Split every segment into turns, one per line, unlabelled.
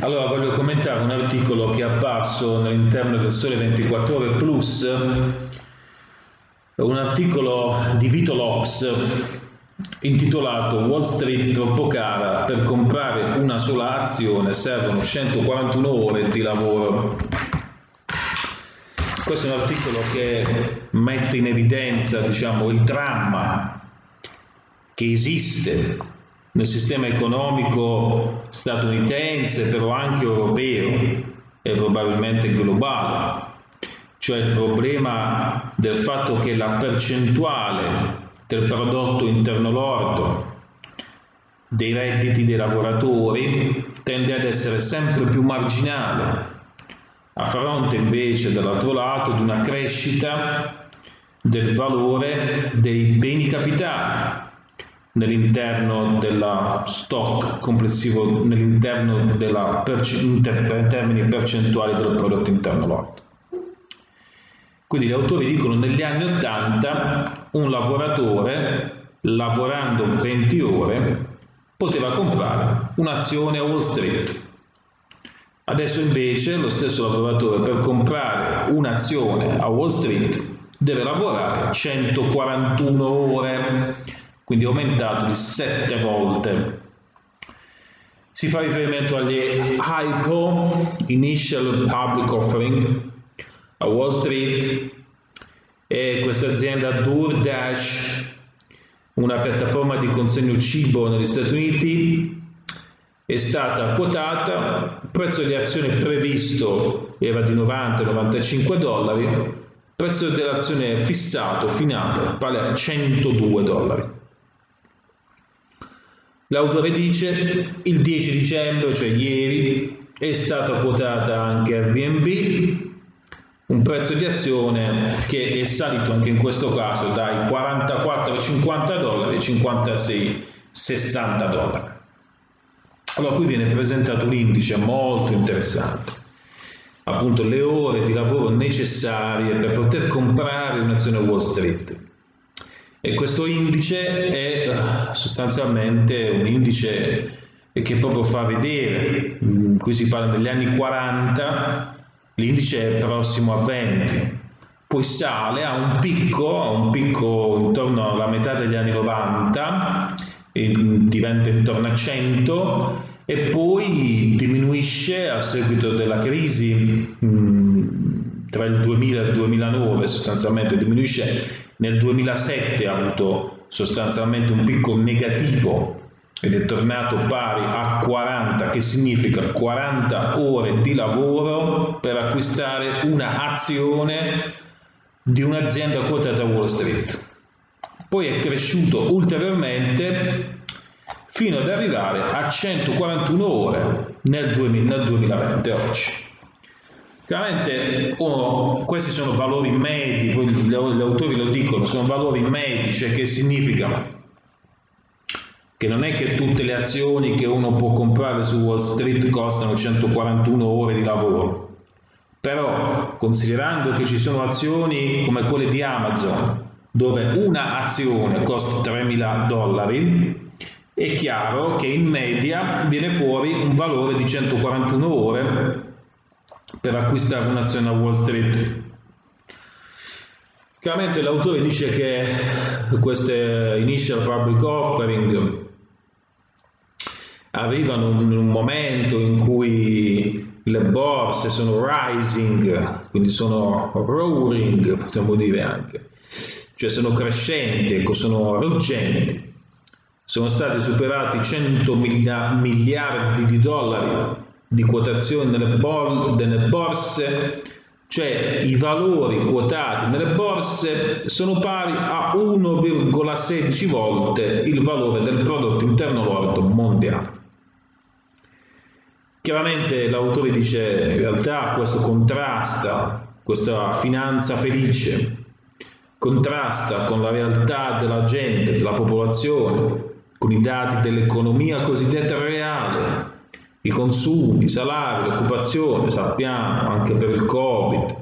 Allora voglio commentare un articolo che è apparso all'interno del Sole 24 Ore Plus, un articolo di Vito Lops intitolato Wall Street troppo cara, per comprare una sola azione servono 141 ore di lavoro. Questo è un articolo che mette in evidenza diciamo, il dramma che esiste nel sistema economico statunitense, però anche europeo e probabilmente globale, cioè il problema del fatto che la percentuale del prodotto interno lordo dei redditi dei lavoratori tende ad essere sempre più marginale, a fronte invece dall'altro lato di una crescita del valore dei beni capitali nell'interno della stock complessivo, nell'interno della perce- in termini percentuali del prodotto interno lordo. Quindi gli autori dicono negli anni 80 un lavoratore lavorando 20 ore poteva comprare un'azione a Wall Street. Adesso invece lo stesso lavoratore per comprare un'azione a Wall Street deve lavorare 141 ore, quindi aumentato di 7 volte. Si fa riferimento agli IPO, Initial Public Offering, a Wall Street e questa azienda DoorDash, una piattaforma di consegno cibo negli Stati Uniti, è stata quotata, il prezzo di azione previsto era di 90-95 dollari, il prezzo dell'azione fissato finale vale a 102 dollari. L'autore dice il 10 dicembre, cioè ieri, è stata quotata anche Airbnb, un prezzo di azione che è salito anche in questo caso dai 44,50 dollari ai 56,60 dollari. Allora qui viene presentato un indice molto interessante, appunto le ore di lavoro necessarie per poter comprare un'azione Wall Street. E questo indice è eh, sostanzialmente un indice che proprio fa vedere, qui si parla degli anni 40, l'indice è prossimo a 20, poi sale a un picco, a un picco intorno alla metà degli anni 90, diventa intorno a 100 e poi diminuisce a seguito della crisi mh, tra il 2000 e il 2009 sostanzialmente diminuisce nel 2007 ha avuto sostanzialmente un picco negativo ed è tornato pari a 40, che significa 40 ore di lavoro per acquistare una azione di un'azienda quotata a Wall Street. Poi è cresciuto ulteriormente fino ad arrivare a 141 ore nel, 2000, nel 2020 oggi. Chiaramente uno, questi sono valori medi, gli autori lo dicono, sono valori medi, cioè che significa che non è che tutte le azioni che uno può comprare su Wall Street costano 141 ore di lavoro. Però, considerando che ci sono azioni come quelle di Amazon, dove una azione costa 3.000 dollari, è chiaro che in media viene fuori un valore di 141 ore per acquistare un'azione a Wall Street. Chiaramente l'autore dice che queste initial public offering arrivano in un momento in cui le borse sono rising, quindi sono roaring, possiamo dire anche, cioè sono crescenti, ecco, sono ruggenti. Sono stati superati 100 miliardi di dollari di quotazione nelle, bol- nelle borse, cioè i valori quotati nelle borse sono pari a 1,16 volte il valore del prodotto interno lordo mondiale. Chiaramente l'autore dice in realtà questo contrasta, questa finanza felice, contrasta con la realtà della gente, della popolazione, con i dati dell'economia cosiddetta reale, i consumi, i salari, l'occupazione, sappiamo anche per il Covid,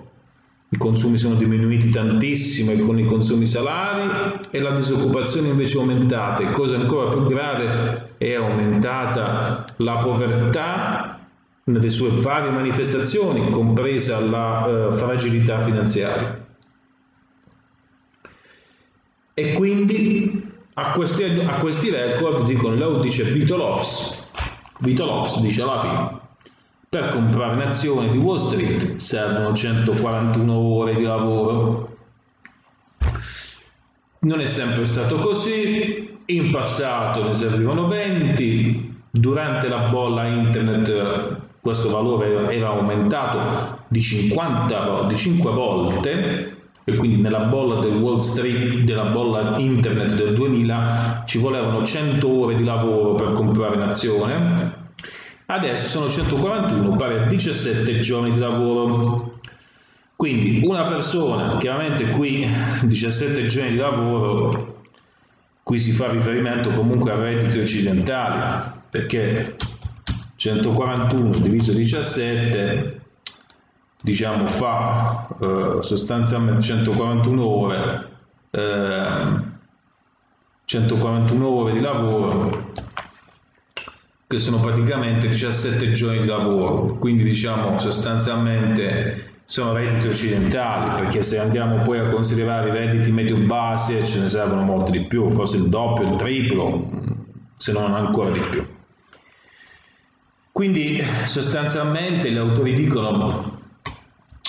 i consumi sono diminuiti tantissimo con i consumi salari e la disoccupazione invece è aumentata e cosa ancora più grave è aumentata la povertà nelle sue varie manifestazioni, compresa la eh, fragilità finanziaria. E quindi a questi, a questi record, dicono Leo dice Vito Lopes, Vito Lopes dice alla fine, per comprare un'azione di Wall Street servono 141 ore di lavoro. Non è sempre stato così, in passato ne servivano 20, durante la bolla internet questo valore era aumentato di 50 di 5 volte. E quindi nella bolla del Wall Street, della bolla internet del 2000 ci volevano 100 ore di lavoro un'azione adesso sono 141 pari a 17 giorni di lavoro. Quindi una persona chiaramente qui 17 giorni di lavoro qui si fa riferimento comunque a redditi occidentali perché 141 diviso 17 diciamo fa eh, sostanzialmente 141 ore eh, 141 ore di lavoro che sono praticamente 17 giorni di lavoro. Quindi diciamo sostanzialmente sono redditi occidentali perché se andiamo poi a considerare i redditi medio base ce ne servono molti di più forse il doppio, il triplo se non ancora di più. Quindi sostanzialmente gli autori dicono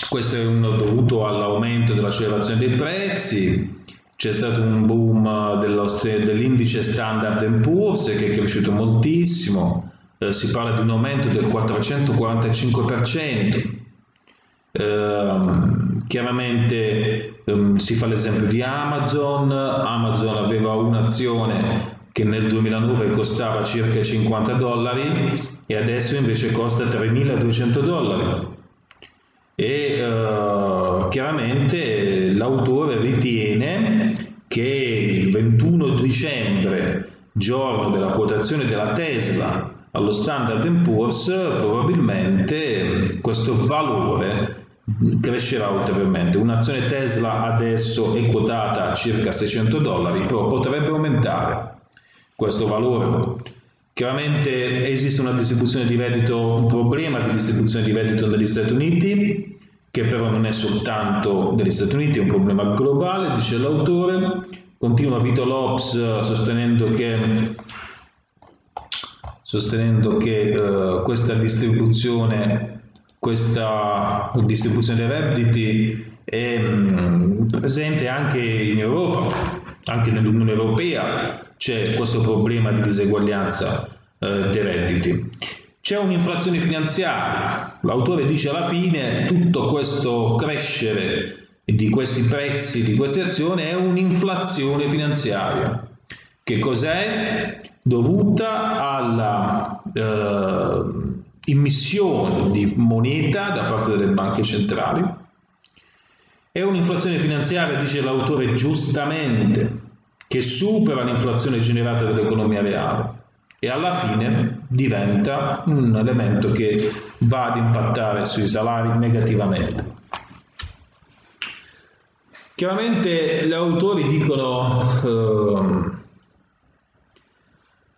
questo è dovuto all'aumento dell'accelerazione dei prezzi, c'è stato un boom dell'indice Standard Poor's che è cresciuto moltissimo, eh, si parla di un aumento del 445%. Eh, chiaramente ehm, si fa l'esempio di Amazon, Amazon aveva un'azione che nel 2009 costava circa 50 dollari e adesso invece costa 3.200 dollari. E uh, chiaramente l'autore ritiene che il 21 dicembre, giorno della quotazione della Tesla allo Standard Poor's, probabilmente questo valore crescerà ulteriormente. Un'azione Tesla adesso è quotata a circa 600 dollari, però potrebbe aumentare questo valore. Chiaramente esiste una distribuzione di reddito, un problema di distribuzione di reddito negli Stati Uniti, che però non è soltanto degli Stati Uniti, è un problema globale, dice l'autore. Continua Vito Lopes sostenendo che, sostenendo che uh, questa distribuzione, questa distribuzione dei redditi è um, presente anche in Europa, anche nell'Unione Europea, c'è questo problema di diseguaglianza eh, dei redditi. C'è un'inflazione finanziaria, l'autore dice alla fine tutto questo crescere di questi prezzi, di queste azioni è un'inflazione finanziaria. Che cos'è? Dovuta alla eh, immissione di moneta da parte delle banche centrali. È un'inflazione finanziaria, dice l'autore giustamente, che supera l'inflazione generata dall'economia reale e alla fine diventa un elemento che va ad impattare sui salari negativamente. Chiaramente gli autori dicono eh,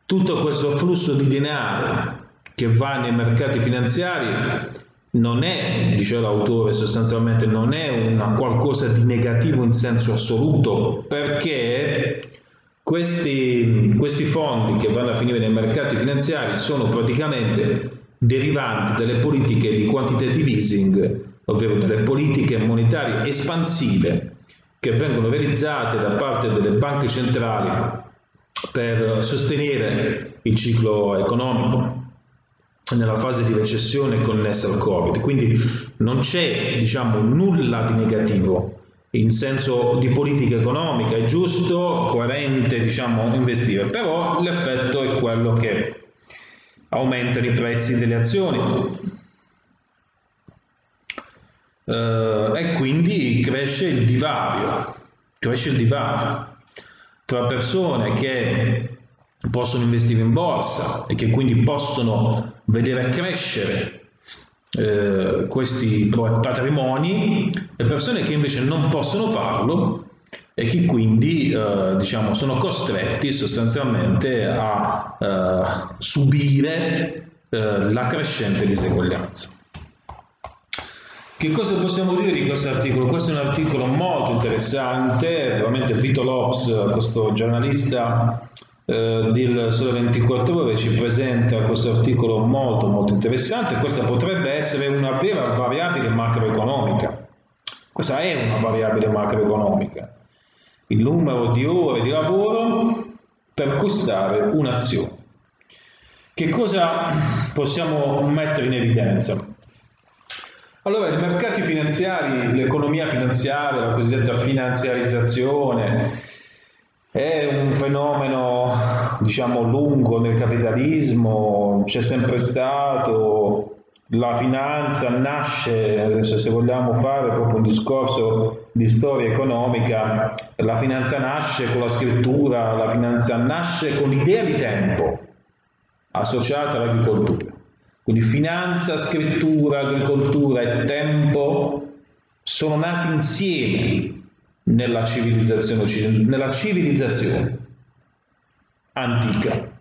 tutto questo flusso di denaro che va nei mercati finanziari non è, dice l'autore sostanzialmente, non è una qualcosa di negativo in senso assoluto, perché questi, questi fondi che vanno a finire nei mercati finanziari sono praticamente derivanti dalle politiche di quantitative easing, ovvero delle politiche monetarie espansive che vengono realizzate da parte delle banche centrali per sostenere il ciclo economico nella fase di recessione connessa al Covid. Quindi non c'è diciamo, nulla di negativo in senso di politica economica, è giusto, coerente diciamo, investire, però l'effetto è quello che aumentano i prezzi delle azioni. Eh, e quindi cresce il divario, cresce il divario tra persone che possono investire in borsa e che quindi possono vedere crescere eh, questi patrimoni e persone che invece non possono farlo e che quindi eh, diciamo, sono costretti sostanzialmente a eh, subire eh, la crescente diseguaglianza. Che cosa possiamo dire di questo articolo? Questo è un articolo molto interessante, veramente Vito Lopes, questo giornalista eh, del Sole 24 Ore, ci presenta questo articolo molto molto interessante. Questa potrebbe essere una vera variabile macroeconomica. Questa è una variabile macroeconomica. Il numero di ore di lavoro per costare un'azione. Che cosa possiamo mettere in evidenza? Allora, i mercati finanziari, l'economia finanziaria, la cosiddetta finanziarizzazione, è un fenomeno, diciamo, lungo nel capitalismo, c'è sempre stato, la finanza nasce, adesso se vogliamo fare proprio un discorso di storia economica, la finanza nasce con la scrittura, la finanza nasce con l'idea di tempo associata all'agricoltura. Quindi finanza, scrittura, agricoltura e tempo sono nati insieme nella civilizzazione, nella civilizzazione antica.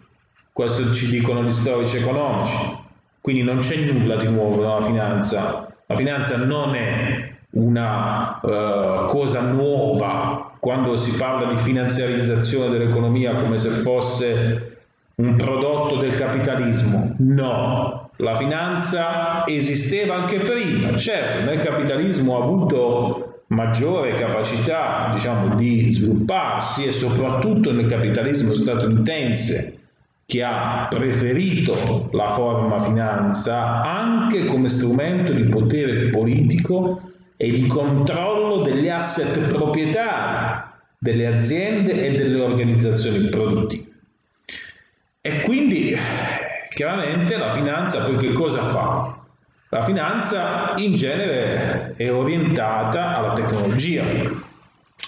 Questo ci dicono gli storici economici. Quindi non c'è nulla di nuovo nella finanza. La finanza non è una uh, cosa nuova quando si parla di finanziarizzazione dell'economia come se fosse un prodotto del capitalismo. No, la finanza esisteva anche prima, certo, nel capitalismo ha avuto maggiore capacità diciamo, di svilupparsi e soprattutto nel capitalismo statunitense che ha preferito la forma finanza anche come strumento di potere politico e di controllo degli asset proprietari delle aziende e delle organizzazioni produttive. E quindi Chiaramente la finanza poi che cosa fa? La finanza in genere è orientata alla tecnologia,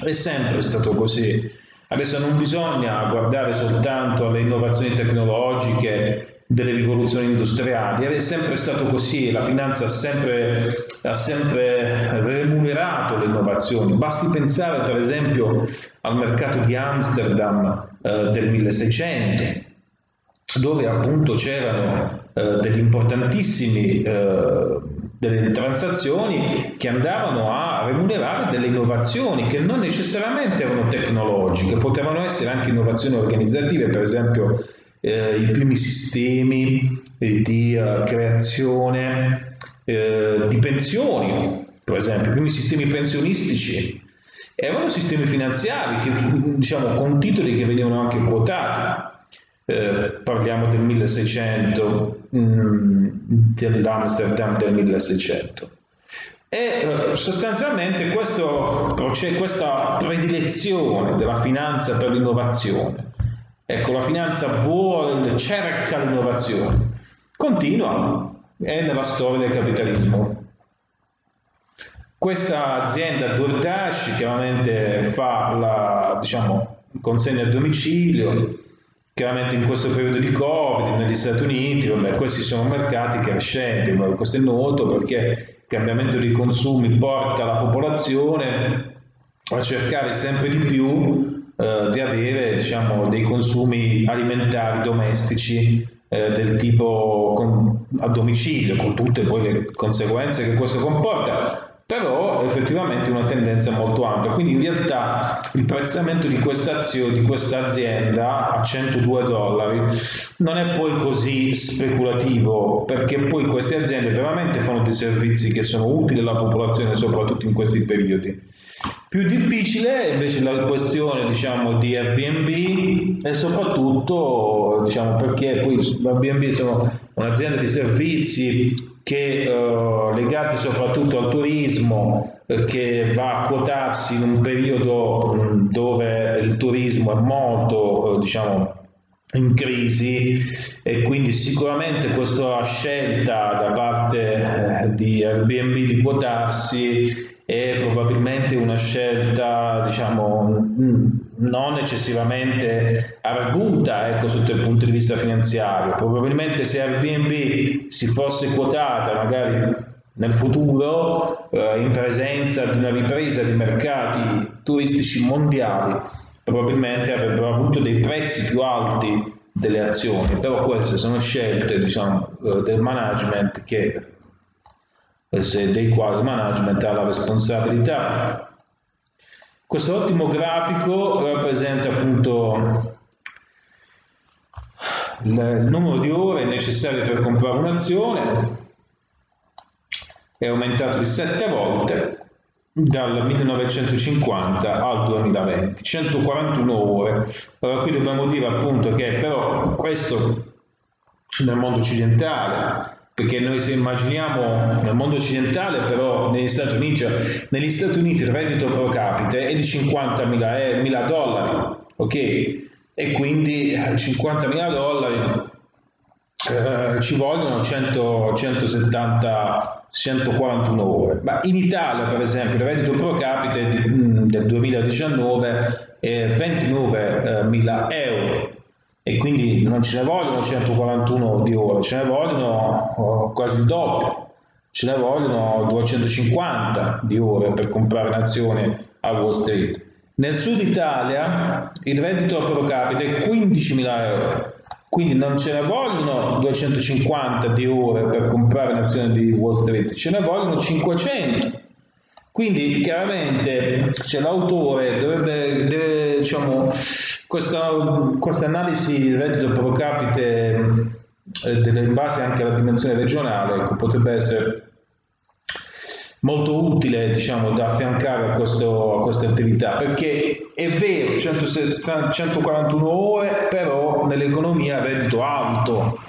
è sempre stato così. Adesso non bisogna guardare soltanto alle innovazioni tecnologiche delle rivoluzioni industriali, è sempre stato così, la finanza ha sempre, ha sempre remunerato le innovazioni. Basti pensare per esempio al mercato di Amsterdam eh, del 1600, dove appunto c'erano eh, degli importantissimi eh, delle transazioni che andavano a remunerare delle innovazioni che non necessariamente erano tecnologiche, potevano essere anche innovazioni organizzative, per esempio eh, i primi sistemi di uh, creazione eh, di pensioni, per esempio, i primi sistemi pensionistici. Erano sistemi finanziari che, diciamo, con titoli che venivano anche quotati eh, parliamo del 1600, mm, dell'Amsterdam del 1600. E eh, sostanzialmente questo, c'è questa predilezione della finanza per l'innovazione. Ecco, la finanza vuole, cerca l'innovazione, continua, è nella storia del capitalismo. Questa azienda DoorDash chiaramente fa la diciamo, consegna a domicilio, Chiaramente in questo periodo di Covid negli Stati Uniti, vabbè, questi sono mercati crescenti, questo è noto perché il cambiamento dei consumi porta la popolazione a cercare sempre di più eh, di avere diciamo, dei consumi alimentari domestici eh, del tipo con, a domicilio, con tutte poi le conseguenze che questo comporta. Però effettivamente una tendenza molto ampia. Quindi in realtà il prezzamento di questa azione, di questa azienda a 102 dollari non è poi così speculativo perché poi queste aziende veramente fanno dei servizi che sono utili alla popolazione soprattutto in questi periodi. Più difficile è invece la questione diciamo, di Airbnb e soprattutto diciamo, perché poi Airbnb sono un'azienda di servizi che eh, legati soprattutto al turismo eh, che va a quotarsi in un periodo mh, dove il turismo è molto eh, diciamo in crisi e quindi sicuramente questa scelta da parte eh, di Airbnb di quotarsi è probabilmente una scelta diciamo non eccessivamente arguta ecco, sotto il punto di vista finanziario probabilmente se Airbnb si fosse quotata magari nel futuro eh, in presenza di una ripresa di mercati turistici mondiali probabilmente avrebbero avuto dei prezzi più alti delle azioni però queste sono scelte diciamo, eh, del management che dei quali il management ha la responsabilità. Questo ottimo grafico rappresenta appunto il numero di ore necessarie per comprare un'azione, è aumentato di 7 volte dal 1950 al 2020, 141 ore. Allora qui dobbiamo dire appunto che però questo nel mondo occidentale perché noi se immaginiamo nel mondo occidentale, però negli Stati Uniti, cioè, negli Stati Uniti il reddito pro capite è di 50.000 eh, dollari, ok? E quindi 50.000 eh, dollari eh, ci vogliono 100, 170, 141 ore. Ma in Italia, per esempio, il reddito pro capite di, mm, del 2019 è 29.000 euro e quindi non ce ne vogliono 141 di ore, ce ne vogliono oh, quasi il doppio, ce ne vogliono 250 di ore per comprare un'azione a Wall Street. Nel sud Italia il reddito pro capite è 15.000 euro, quindi non ce ne vogliono 250 di ore per comprare un'azione di Wall Street, ce ne vogliono 500. Quindi chiaramente cioè, l'autore dovrebbe, deve, diciamo, questa, questa analisi di reddito pro capite eh, in base anche alla dimensione regionale ecco, potrebbe essere molto utile diciamo, da affiancare a, questo, a questa attività. Perché è vero 170, 141 ore però nell'economia a reddito alto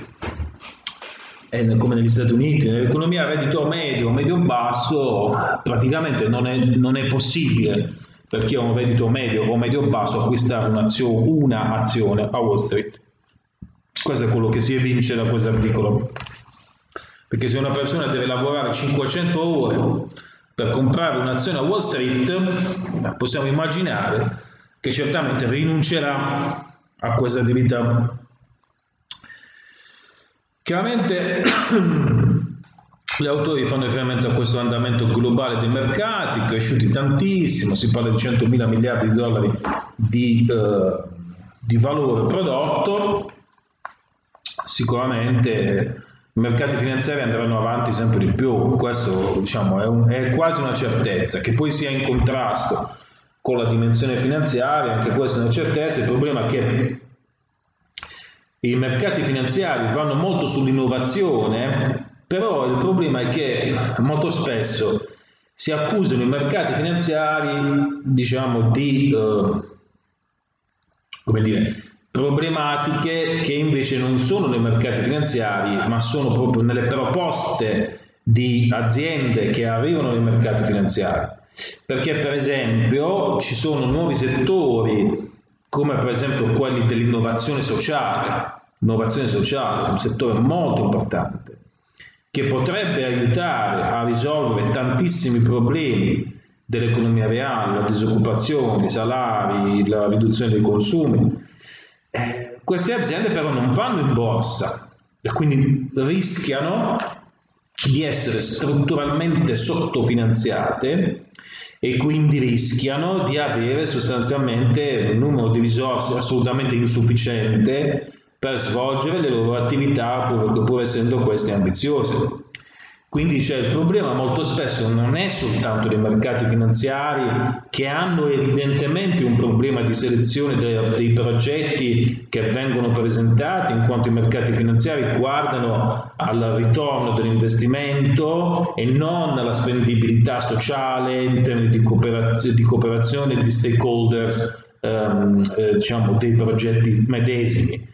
come negli Stati Uniti, nell'economia a reddito medio, medio-basso, praticamente non è, non è possibile per chi ha un reddito medio o medio-basso acquistare un'azione, una azione a Wall Street. Questo è quello che si evince da questo articolo. Perché se una persona deve lavorare 500 ore per comprare un'azione a Wall Street, possiamo immaginare che certamente rinuncerà a questa attività Chiaramente gli autori fanno riferimento a questo andamento globale dei mercati, cresciuti tantissimo, si parla di 100 mila miliardi di dollari di, eh, di valore prodotto, sicuramente i mercati finanziari andranno avanti sempre di più, questo diciamo, è, un, è, quasi una certezza, che poi sia in contrasto con la dimensione finanziaria, anche questa è una certezza, il problema è che i mercati finanziari vanno molto sull'innovazione, però il problema è che molto spesso si accusano i mercati finanziari, diciamo, di eh, dire, problematiche che invece non sono nei mercati finanziari, ma sono proprio nelle proposte di aziende che arrivano nei mercati finanziari. Perché per esempio ci sono nuovi settori come per esempio quelli dell'innovazione sociale, innovazione sociale, un settore molto importante, che potrebbe aiutare a risolvere tantissimi problemi dell'economia reale, la disoccupazione, i salari, la riduzione dei consumi. Eh, queste aziende però non vanno in borsa e quindi rischiano di essere strutturalmente sottofinanziate e quindi rischiano di avere sostanzialmente un numero di risorse assolutamente insufficiente per svolgere le loro attività pur, pur essendo queste ambiziose. Quindi cioè, il problema molto spesso non è soltanto dei mercati finanziari che hanno evidentemente un problema di selezione de- dei progetti che vengono presentati, in quanto i mercati finanziari guardano al ritorno dell'investimento e non alla spendibilità sociale in termini di, cooperazio- di cooperazione di stakeholders ehm, eh, diciamo, dei progetti medesimi.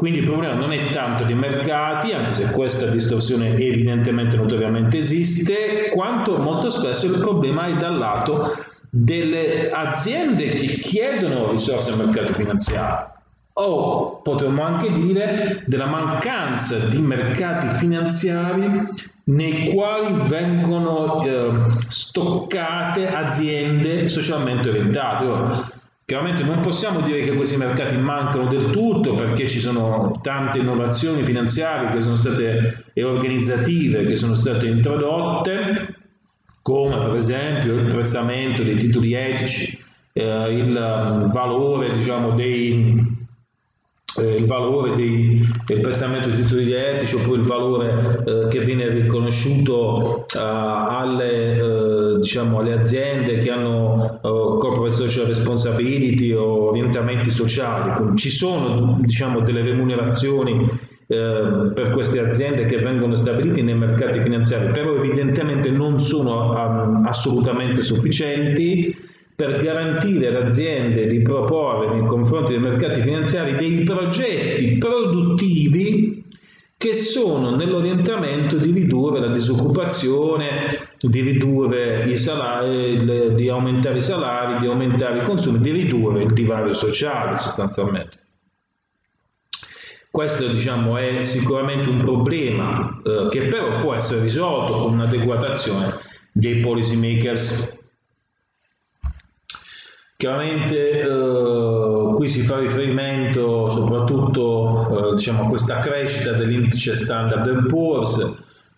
Quindi il problema non è tanto dei mercati, anche se questa distorsione evidentemente notoriamente esiste, quanto molto spesso il problema è dal lato delle aziende che chiedono risorse al mercato finanziario o potremmo anche dire della mancanza di mercati finanziari nei quali vengono eh, stoccate aziende socialmente orientate. Chiaramente non possiamo dire che questi mercati mancano del tutto perché ci sono tante innovazioni finanziarie che sono state e organizzative che sono state introdotte, come per esempio il prezzamento dei titoli etici, eh, il um, valore diciamo, dei, eh, il valore dei, del pezzamento dei titoli etici oppure il valore eh, che viene riconosciuto uh, alle, uh, diciamo, alle, aziende che hanno uh, corporate social responsibility o orientamenti sociali. Ci sono diciamo, delle remunerazioni per queste aziende che vengono stabilite nei mercati finanziari, però evidentemente non sono um, assolutamente sufficienti per garantire alle aziende di proporre nei confronti dei mercati finanziari dei progetti produttivi che sono nell'orientamento di ridurre la disoccupazione, di ridurre i salari, di aumentare i salari, di aumentare i consumi, di ridurre il divario sociale sostanzialmente. Questo diciamo, è sicuramente un problema eh, che però può essere risolto con un'adeguata azione dei policy makers Chiaramente eh, qui si fa riferimento soprattutto eh, diciamo, a questa crescita dell'indice Standard Poor's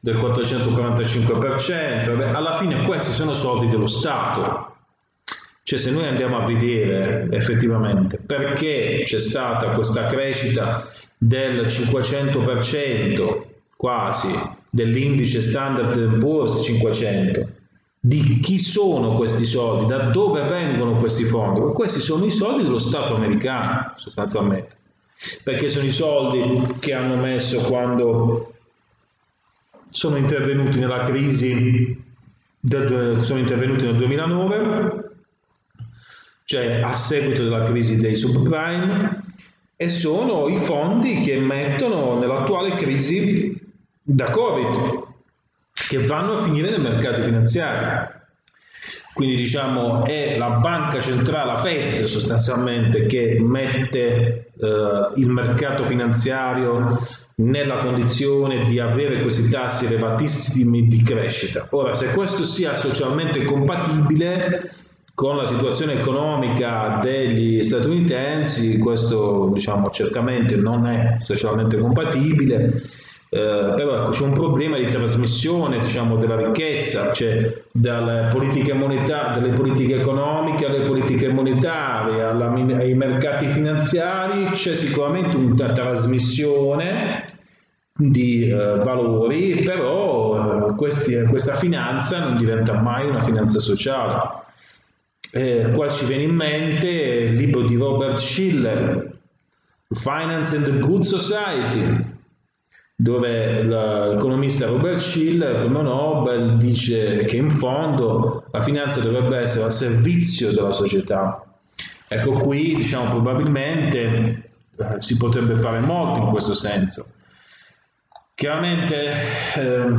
del 445%, Vabbè, alla fine questi sono soldi dello Stato. Cioè se noi andiamo a vedere effettivamente perché c'è stata questa crescita del 500% quasi dell'indice Standard Poor's 500, di chi sono questi soldi, da dove vengono questi fondi. Questi sono i soldi dello Stato americano, sostanzialmente, perché sono i soldi che hanno messo quando sono intervenuti nella crisi, del, sono intervenuti nel 2009, cioè a seguito della crisi dei subprime, e sono i fondi che mettono nell'attuale crisi da Covid, che vanno a finire nei mercati finanziari. Quindi diciamo è la banca centrale, la Fed sostanzialmente, che mette eh, il mercato finanziario nella condizione di avere questi tassi elevatissimi di crescita. Ora, se questo sia socialmente compatibile con la situazione economica degli statunitensi, questo diciamo certamente non è socialmente compatibile eh, però ecco, c'è un problema di trasmissione diciamo, della ricchezza, cioè dalle politiche, moneta- dalle politiche economiche alle politiche monetarie, alla, ai mercati finanziari, c'è sicuramente una trasmissione di eh, valori, però eh, questi, questa finanza non diventa mai una finanza sociale. Eh, qua ci viene in mente il libro di Robert Schiller, Finance and the Good Society, dove l'economista Robert Schill, premio Nobel, dice che in fondo la finanza dovrebbe essere al servizio della società. Ecco qui, diciamo, probabilmente eh, si potrebbe fare molto in questo senso. Chiaramente eh,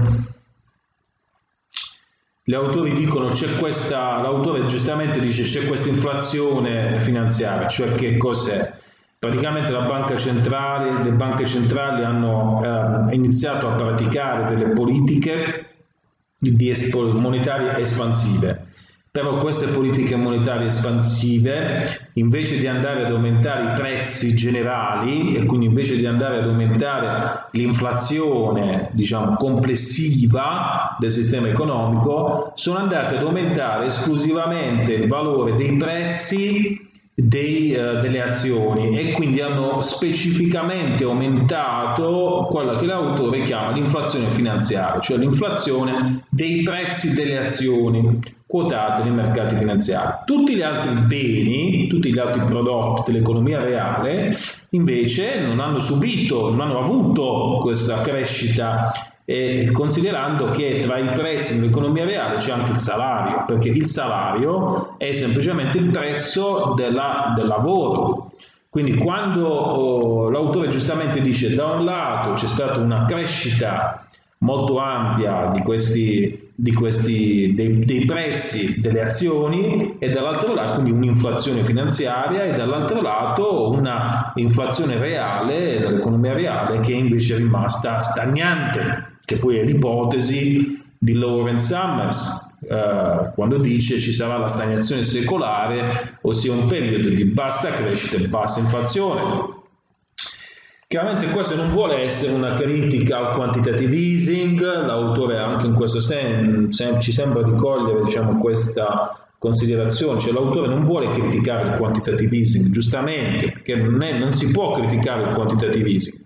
gli autori dicono c'è questa, l'autore giustamente dice c'è questa inflazione finanziaria, cioè che cos'è? Praticamente centrale, le banche centrali hanno eh, iniziato a praticare delle politiche espo- monetarie espansive. Però queste politiche monetarie espansive, invece di andare ad aumentare i prezzi generali e quindi invece di andare ad aumentare l'inflazione diciamo, complessiva del sistema economico, sono andate ad aumentare esclusivamente il valore dei prezzi dei, uh, delle azioni e quindi hanno specificamente aumentato quella che l'autore chiama l'inflazione finanziaria, cioè l'inflazione dei prezzi delle azioni quotate nei mercati finanziari. Tutti gli altri beni, tutti gli altri prodotti dell'economia reale invece non hanno subito, non hanno avuto questa crescita eh, considerando che tra i prezzi nell'economia reale c'è anche il salario, perché il salario è semplicemente il prezzo della, del lavoro. Quindi quando oh, l'autore giustamente dice da un lato c'è stata una crescita molto ampia di questi, di questi dei, dei, prezzi delle azioni e dall'altro lato quindi un'inflazione finanziaria e dall'altro lato una inflazione reale dell'economia reale che invece è rimasta stagnante che poi è l'ipotesi di Lawrence Summers, eh, quando dice ci sarà la stagnazione secolare, ossia un periodo di bassa crescita e bassa inflazione. Chiaramente questo non vuole essere una critica al quantitative easing, l'autore anche in questo senso ci sembra di cogliere diciamo, questa considerazione, cioè l'autore non vuole criticare il quantitative easing, giustamente, perché non si può criticare il quantitative easing,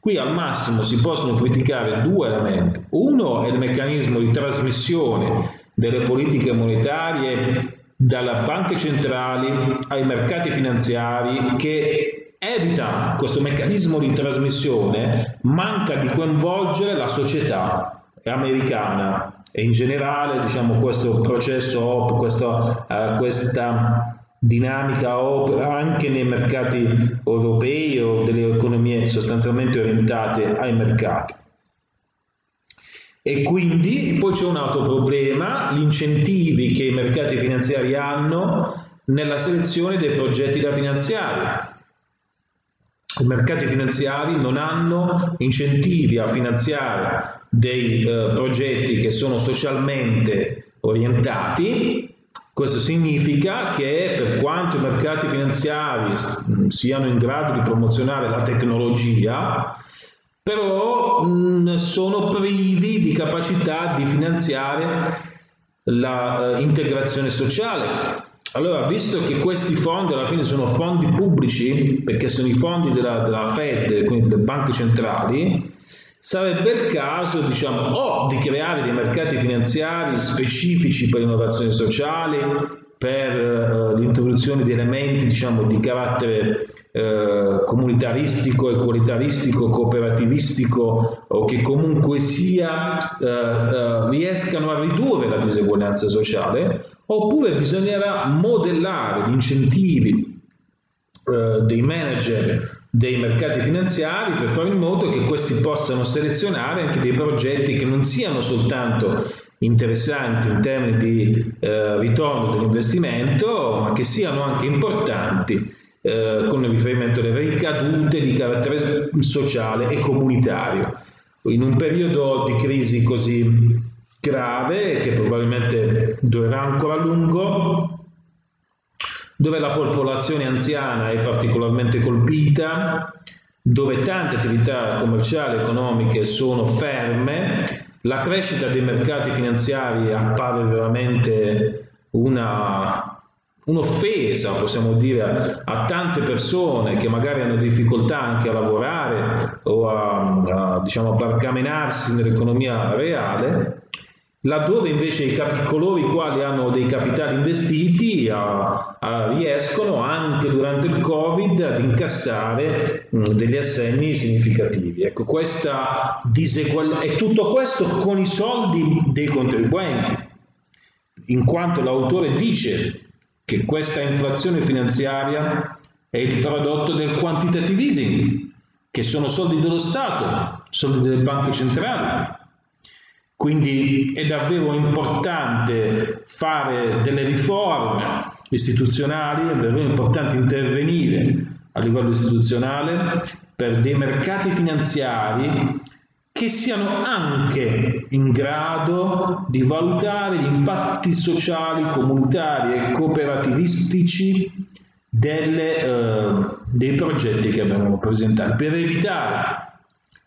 Qui al massimo si possono criticare due elementi. Uno è il meccanismo di trasmissione delle politiche monetarie dalle banche centrali ai mercati finanziari che evita questo meccanismo di trasmissione, manca di coinvolgere la società americana e in generale diciamo, questo processo, questo, uh, questa dinamica opera anche nei mercati europei o delle economie sostanzialmente orientate ai mercati. E quindi poi c'è un altro problema, gli incentivi che i mercati finanziari hanno nella selezione dei progetti da finanziare. I mercati finanziari non hanno incentivi a finanziare dei eh, progetti che sono socialmente orientati questo significa che per quanto i mercati finanziari siano in grado di promozionare la tecnologia, però mh, sono privi di capacità di finanziare l'integrazione uh, sociale. Allora, visto che questi fondi alla fine sono fondi pubblici, perché sono i fondi della, della Fed, quindi delle banche centrali, sarebbe il caso diciamo, o di creare dei mercati finanziari specifici per l'innovazione sociale, per eh, l'introduzione di elementi diciamo, di carattere eh, comunitaristico, equalitaristico, cooperativistico o che comunque sia eh, eh, riescano a ridurre la diseguaglianza sociale, oppure bisognerà modellare gli incentivi eh, dei manager dei mercati finanziari per fare in modo che questi possano selezionare anche dei progetti che non siano soltanto interessanti in termini di eh, ritorno dell'investimento, ma che siano anche importanti eh, con riferimento alle ricadute di carattere sociale e comunitario. In un periodo di crisi così grave, che probabilmente durerà ancora a lungo, dove la popolazione anziana è particolarmente colpita, dove tante attività commerciali e economiche sono ferme, la crescita dei mercati finanziari appare veramente una, un'offesa, possiamo dire, a tante persone che magari hanno difficoltà anche a lavorare o a, a, diciamo, a barcamenarsi nell'economia reale laddove invece i capi, coloro i quali hanno dei capitali investiti a, a, riescono anche durante il Covid ad incassare mh, degli assegni significativi. Ecco, questa diseguaglianza e tutto questo con i soldi dei contribuenti, in quanto l'autore dice che questa inflazione finanziaria è il prodotto del quantitative easing, che sono soldi dello Stato, soldi delle banche centrali quindi è davvero importante fare delle riforme istituzionali, è davvero importante intervenire a livello istituzionale per dei mercati finanziari che siano anche in grado di valutare gli impatti sociali, comunitari e cooperativistici delle, eh, dei progetti che abbiamo presentato per evitare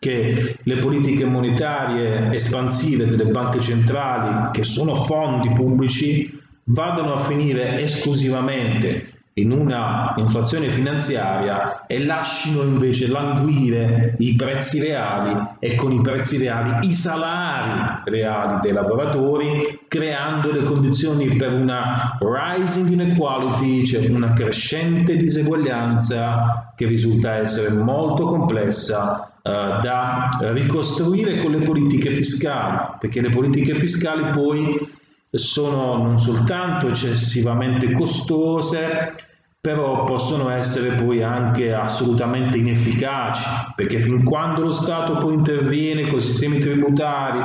che le politiche monetarie espansive delle banche centrali, che sono fondi pubblici, vadano a finire esclusivamente in una inflazione finanziaria e lasciano invece languire i prezzi reali e con i prezzi reali i salari reali dei lavoratori, creando le condizioni per una rising inequality, cioè una crescente diseguaglianza che risulta essere molto complessa da ricostruire con le politiche fiscali, perché le politiche fiscali poi sono non soltanto eccessivamente costose, però possono essere poi anche assolutamente inefficaci, perché fin quando lo Stato poi interviene con i sistemi tributari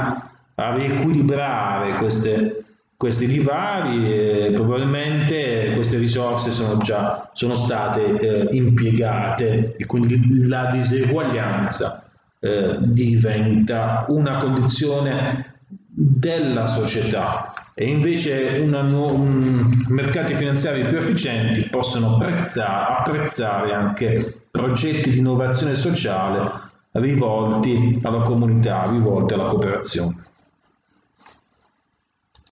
a riequilibrare queste, questi divari, eh, probabilmente queste risorse sono già sono state eh, impiegate e quindi la diseguaglianza eh, diventa una condizione della società e invece una, un, mercati finanziari più efficienti possono apprezzare, apprezzare anche progetti di innovazione sociale rivolti alla comunità, rivolti alla cooperazione.